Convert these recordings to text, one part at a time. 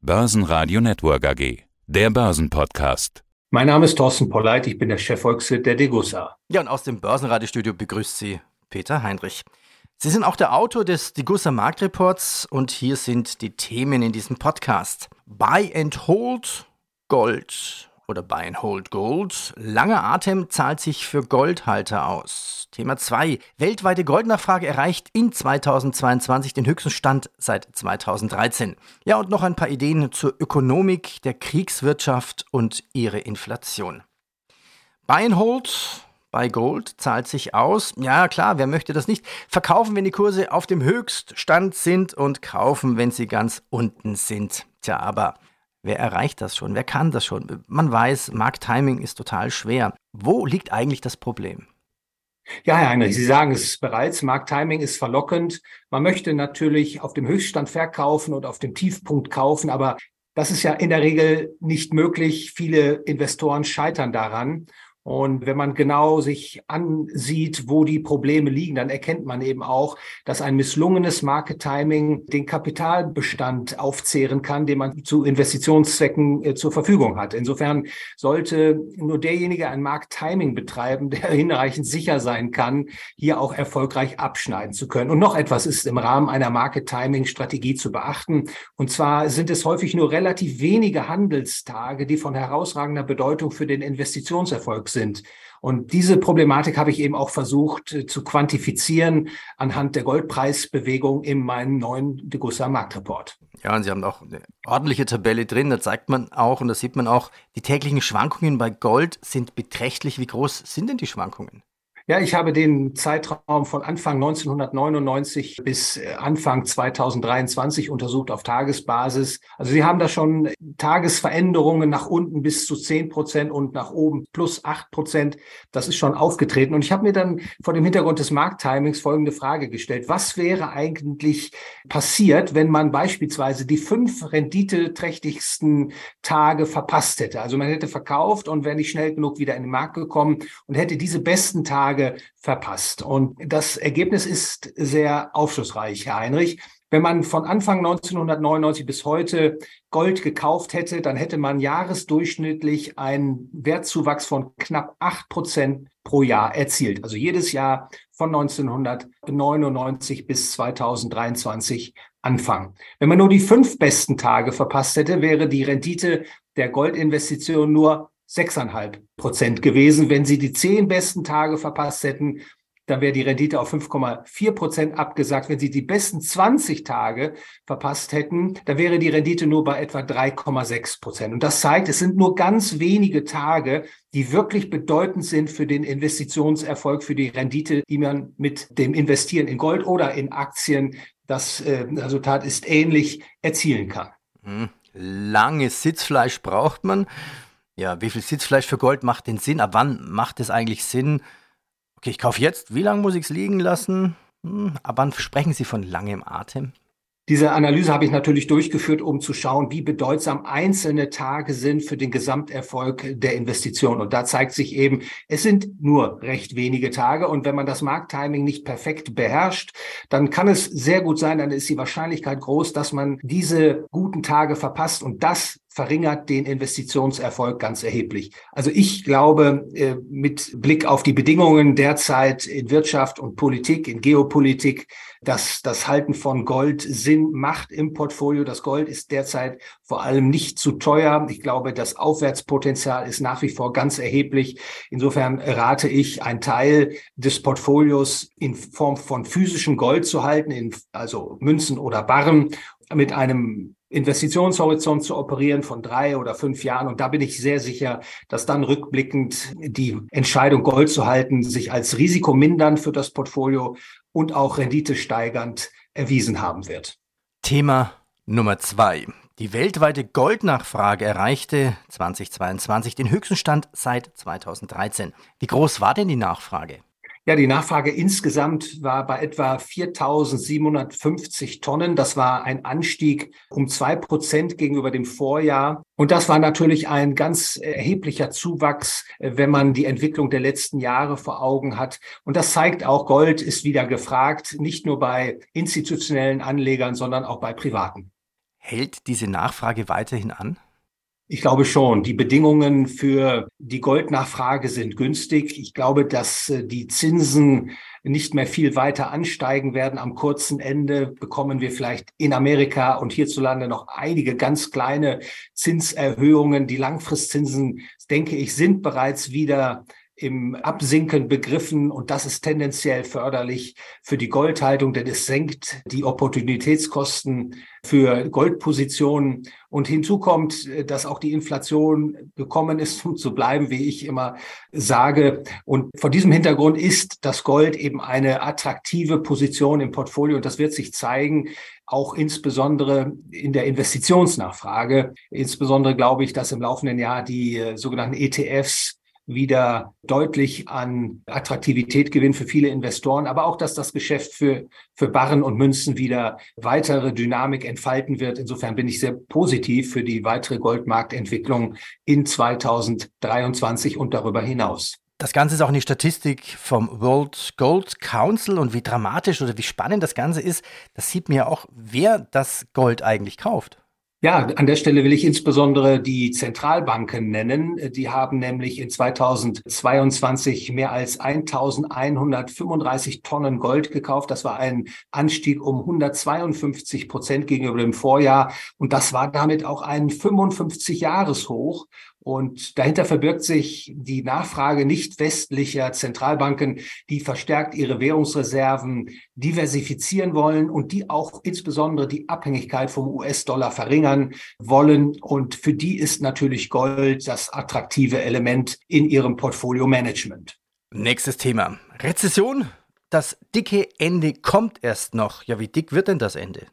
Börsenradio Network AG. Der Börsenpodcast. Mein Name ist Thorsten Polleit, ich bin der Chefvolkswirt der Degussa. Ja, und aus dem Börsenradiostudio begrüßt Sie Peter Heinrich. Sie sind auch der Autor des Degussa Marktreports und hier sind die Themen in diesem Podcast. Buy and Hold Gold oder Buy and Hold Gold. Langer Atem zahlt sich für Goldhalter aus. Thema 2. Weltweite Goldnachfrage erreicht in 2022 den höchsten Stand seit 2013. Ja, und noch ein paar Ideen zur Ökonomik der Kriegswirtschaft und ihre Inflation. Buy and Hold bei Gold zahlt sich aus. Ja, klar, wer möchte das nicht? Verkaufen, wenn die Kurse auf dem Höchststand sind und kaufen, wenn sie ganz unten sind. Tja, aber Wer erreicht das schon? Wer kann das schon? Man weiß, Markttiming ist total schwer. Wo liegt eigentlich das Problem? Ja, Herr Heinrich, Sie sagen es bereits, Markttiming ist verlockend. Man möchte natürlich auf dem Höchststand verkaufen und auf dem Tiefpunkt kaufen, aber das ist ja in der Regel nicht möglich. Viele Investoren scheitern daran. Und wenn man genau sich ansieht, wo die Probleme liegen, dann erkennt man eben auch, dass ein misslungenes Market Timing den Kapitalbestand aufzehren kann, den man zu Investitionszwecken äh, zur Verfügung hat. Insofern sollte nur derjenige ein Market Timing betreiben, der hinreichend sicher sein kann, hier auch erfolgreich abschneiden zu können. Und noch etwas ist im Rahmen einer Market Timing Strategie zu beachten. Und zwar sind es häufig nur relativ wenige Handelstage, die von herausragender Bedeutung für den Investitionserfolg sind sind. Und diese Problematik habe ich eben auch versucht äh, zu quantifizieren anhand der Goldpreisbewegung in meinem neuen Degussa Marktreport. Ja, und Sie haben auch eine ordentliche Tabelle drin. Da zeigt man auch und da sieht man auch, die täglichen Schwankungen bei Gold sind beträchtlich. Wie groß sind denn die Schwankungen? Ja, ich habe den Zeitraum von Anfang 1999 bis äh, Anfang 2023 untersucht auf Tagesbasis. Also Sie haben da schon Tagesveränderungen nach unten bis zu 10 Prozent und nach oben plus 8 Prozent. Das ist schon aufgetreten. Und ich habe mir dann vor dem Hintergrund des Markttimings folgende Frage gestellt. Was wäre eigentlich passiert, wenn man beispielsweise die fünf renditeträchtigsten Tage verpasst hätte? Also man hätte verkauft und wäre nicht schnell genug wieder in den Markt gekommen und hätte diese besten Tage Tage verpasst. Und das Ergebnis ist sehr aufschlussreich, Herr Heinrich. Wenn man von Anfang 1999 bis heute Gold gekauft hätte, dann hätte man jahresdurchschnittlich einen Wertzuwachs von knapp acht Prozent pro Jahr erzielt. Also jedes Jahr von 1999 bis 2023 Anfang. Wenn man nur die fünf besten Tage verpasst hätte, wäre die Rendite der Goldinvestition nur sechseinhalb Prozent gewesen. Wenn Sie die zehn besten Tage verpasst hätten, dann wäre die Rendite auf 5,4 Prozent abgesagt. Wenn Sie die besten 20 Tage verpasst hätten, dann wäre die Rendite nur bei etwa 3,6 Prozent. Und das zeigt, es sind nur ganz wenige Tage, die wirklich bedeutend sind für den Investitionserfolg, für die Rendite, die man mit dem Investieren in Gold oder in Aktien, das äh, Resultat ist ähnlich, erzielen kann. Hm. Langes Sitzfleisch braucht man. Ja, wie viel Sitzfleisch für Gold macht denn Sinn? Ab wann macht es eigentlich Sinn? Okay, ich kaufe jetzt. Wie lange muss ich es liegen lassen? Hm, ab wann sprechen Sie von langem Atem? Diese Analyse habe ich natürlich durchgeführt, um zu schauen, wie bedeutsam einzelne Tage sind für den Gesamterfolg der Investition. Und da zeigt sich eben, es sind nur recht wenige Tage. Und wenn man das Markttiming nicht perfekt beherrscht, dann kann es sehr gut sein, dann ist die Wahrscheinlichkeit groß, dass man diese guten Tage verpasst. Und das verringert den Investitionserfolg ganz erheblich. Also ich glaube, äh, mit Blick auf die Bedingungen derzeit in Wirtschaft und Politik, in Geopolitik, dass das Halten von Gold Sinn macht im Portfolio. Das Gold ist derzeit vor allem nicht zu teuer. Ich glaube, das Aufwärtspotenzial ist nach wie vor ganz erheblich. Insofern rate ich, einen Teil des Portfolios in Form von physischem Gold zu halten, in, also Münzen oder Barren mit einem Investitionshorizont zu operieren von drei oder fünf Jahren. Und da bin ich sehr sicher, dass dann rückblickend die Entscheidung, Gold zu halten, sich als risikomindernd für das Portfolio und auch renditesteigernd erwiesen haben wird. Thema Nummer zwei. Die weltweite Goldnachfrage erreichte 2022 den höchsten Stand seit 2013. Wie groß war denn die Nachfrage? Ja, die Nachfrage insgesamt war bei etwa 4.750 Tonnen. Das war ein Anstieg um zwei Prozent gegenüber dem Vorjahr. Und das war natürlich ein ganz erheblicher Zuwachs, wenn man die Entwicklung der letzten Jahre vor Augen hat. Und das zeigt auch, Gold ist wieder gefragt, nicht nur bei institutionellen Anlegern, sondern auch bei privaten. Hält diese Nachfrage weiterhin an? Ich glaube schon. Die Bedingungen für die Goldnachfrage sind günstig. Ich glaube, dass äh, die Zinsen nicht mehr viel weiter ansteigen werden. Am kurzen Ende bekommen wir vielleicht in Amerika und hierzulande noch einige ganz kleine Zinserhöhungen. Die Langfristzinsen, denke ich, sind bereits wieder im Absinken begriffen und das ist tendenziell förderlich für die Goldhaltung, denn es senkt die Opportunitätskosten für Goldpositionen. Und hinzu kommt, dass auch die Inflation gekommen ist, um zu bleiben, wie ich immer sage. Und vor diesem Hintergrund ist das Gold eben eine attraktive Position im Portfolio und das wird sich zeigen, auch insbesondere in der Investitionsnachfrage. Insbesondere glaube ich, dass im laufenden Jahr die äh, sogenannten ETFs wieder deutlich an Attraktivität gewinnen für viele Investoren, aber auch, dass das Geschäft für, für Barren und Münzen wieder weitere Dynamik entfalten wird. Insofern bin ich sehr positiv für die weitere Goldmarktentwicklung in 2023 und darüber hinaus. Das Ganze ist auch eine Statistik vom World Gold Council und wie dramatisch oder wie spannend das Ganze ist, das sieht mir auch, wer das Gold eigentlich kauft. Ja, an der Stelle will ich insbesondere die Zentralbanken nennen. Die haben nämlich in 2022 mehr als 1135 Tonnen Gold gekauft. Das war ein Anstieg um 152 Prozent gegenüber dem Vorjahr. Und das war damit auch ein 55 Jahreshoch. Und dahinter verbirgt sich die Nachfrage nicht westlicher Zentralbanken, die verstärkt ihre Währungsreserven diversifizieren wollen und die auch insbesondere die Abhängigkeit vom US-Dollar verringern wollen. Und für die ist natürlich Gold das attraktive Element in ihrem Portfolio-Management. Nächstes Thema. Rezession. Das dicke Ende kommt erst noch. Ja, wie dick wird denn das Ende?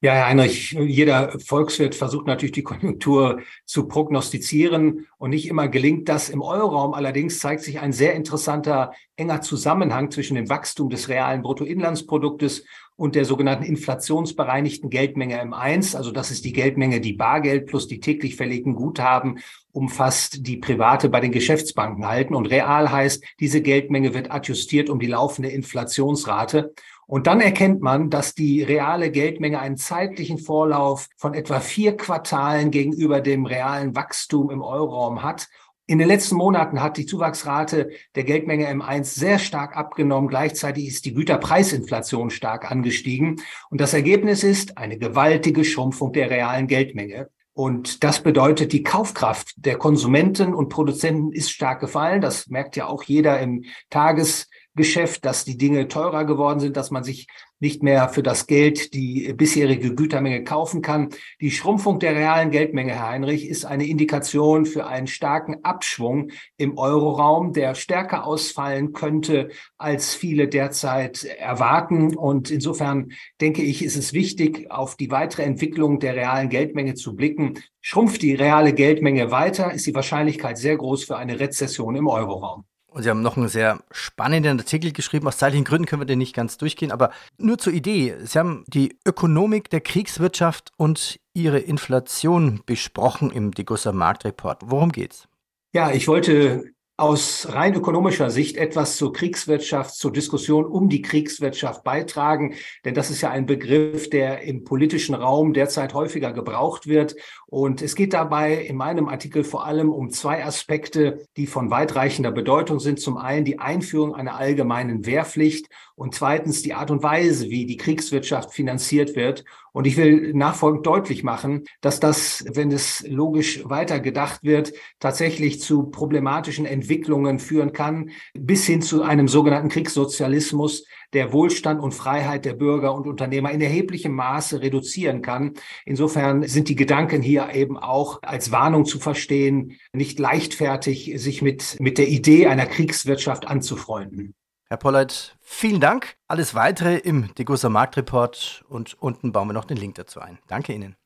Ja, Herr Heinrich, jeder Volkswirt versucht natürlich die Konjunktur zu prognostizieren und nicht immer gelingt das. Im Euroraum allerdings zeigt sich ein sehr interessanter enger Zusammenhang zwischen dem Wachstum des realen Bruttoinlandsproduktes und der sogenannten inflationsbereinigten Geldmenge M1. Also das ist die Geldmenge, die Bargeld plus die täglich verlegten Guthaben umfasst, die Private bei den Geschäftsbanken halten. Und real heißt, diese Geldmenge wird adjustiert um die laufende Inflationsrate. Und dann erkennt man, dass die reale Geldmenge einen zeitlichen Vorlauf von etwa vier Quartalen gegenüber dem realen Wachstum im Euroraum hat. In den letzten Monaten hat die Zuwachsrate der Geldmenge M1 sehr stark abgenommen. Gleichzeitig ist die Güterpreisinflation stark angestiegen. Und das Ergebnis ist eine gewaltige Schrumpfung der realen Geldmenge. Und das bedeutet, die Kaufkraft der Konsumenten und Produzenten ist stark gefallen. Das merkt ja auch jeder im Tages Geschäft, dass die Dinge teurer geworden sind, dass man sich nicht mehr für das Geld die bisherige Gütermenge kaufen kann. Die Schrumpfung der realen Geldmenge, Herr Heinrich, ist eine Indikation für einen starken Abschwung im Euroraum, der stärker ausfallen könnte, als viele derzeit erwarten. Und insofern denke ich, ist es wichtig, auf die weitere Entwicklung der realen Geldmenge zu blicken. Schrumpft die reale Geldmenge weiter, ist die Wahrscheinlichkeit sehr groß für eine Rezession im Euroraum. Und Sie haben noch einen sehr spannenden Artikel geschrieben. Aus zeitlichen Gründen können wir den nicht ganz durchgehen, aber nur zur Idee. Sie haben die Ökonomik der Kriegswirtschaft und ihre Inflation besprochen im Degussa Marktreport. Worum geht's? Ja, ich wollte aus rein ökonomischer Sicht etwas zur Kriegswirtschaft, zur Diskussion um die Kriegswirtschaft beitragen. Denn das ist ja ein Begriff, der im politischen Raum derzeit häufiger gebraucht wird. Und es geht dabei in meinem Artikel vor allem um zwei Aspekte, die von weitreichender Bedeutung sind. Zum einen die Einführung einer allgemeinen Wehrpflicht und zweitens die Art und Weise, wie die Kriegswirtschaft finanziert wird. Und ich will nachfolgend deutlich machen, dass das, wenn es logisch weiter gedacht wird, tatsächlich zu problematischen Entwicklungen führen kann, bis hin zu einem sogenannten Kriegssozialismus, der Wohlstand und Freiheit der Bürger und Unternehmer in erheblichem Maße reduzieren kann. Insofern sind die Gedanken hier eben auch als Warnung zu verstehen, nicht leichtfertig sich mit, mit der Idee einer Kriegswirtschaft anzufreunden. Herr Pollert, vielen Dank. Alles weitere im Degussa Marktreport und unten bauen wir noch den Link dazu ein. Danke Ihnen.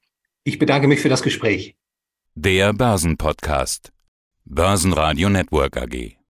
Ich bedanke mich für das Gespräch. Der Börsenpodcast. Börsenradio Network AG.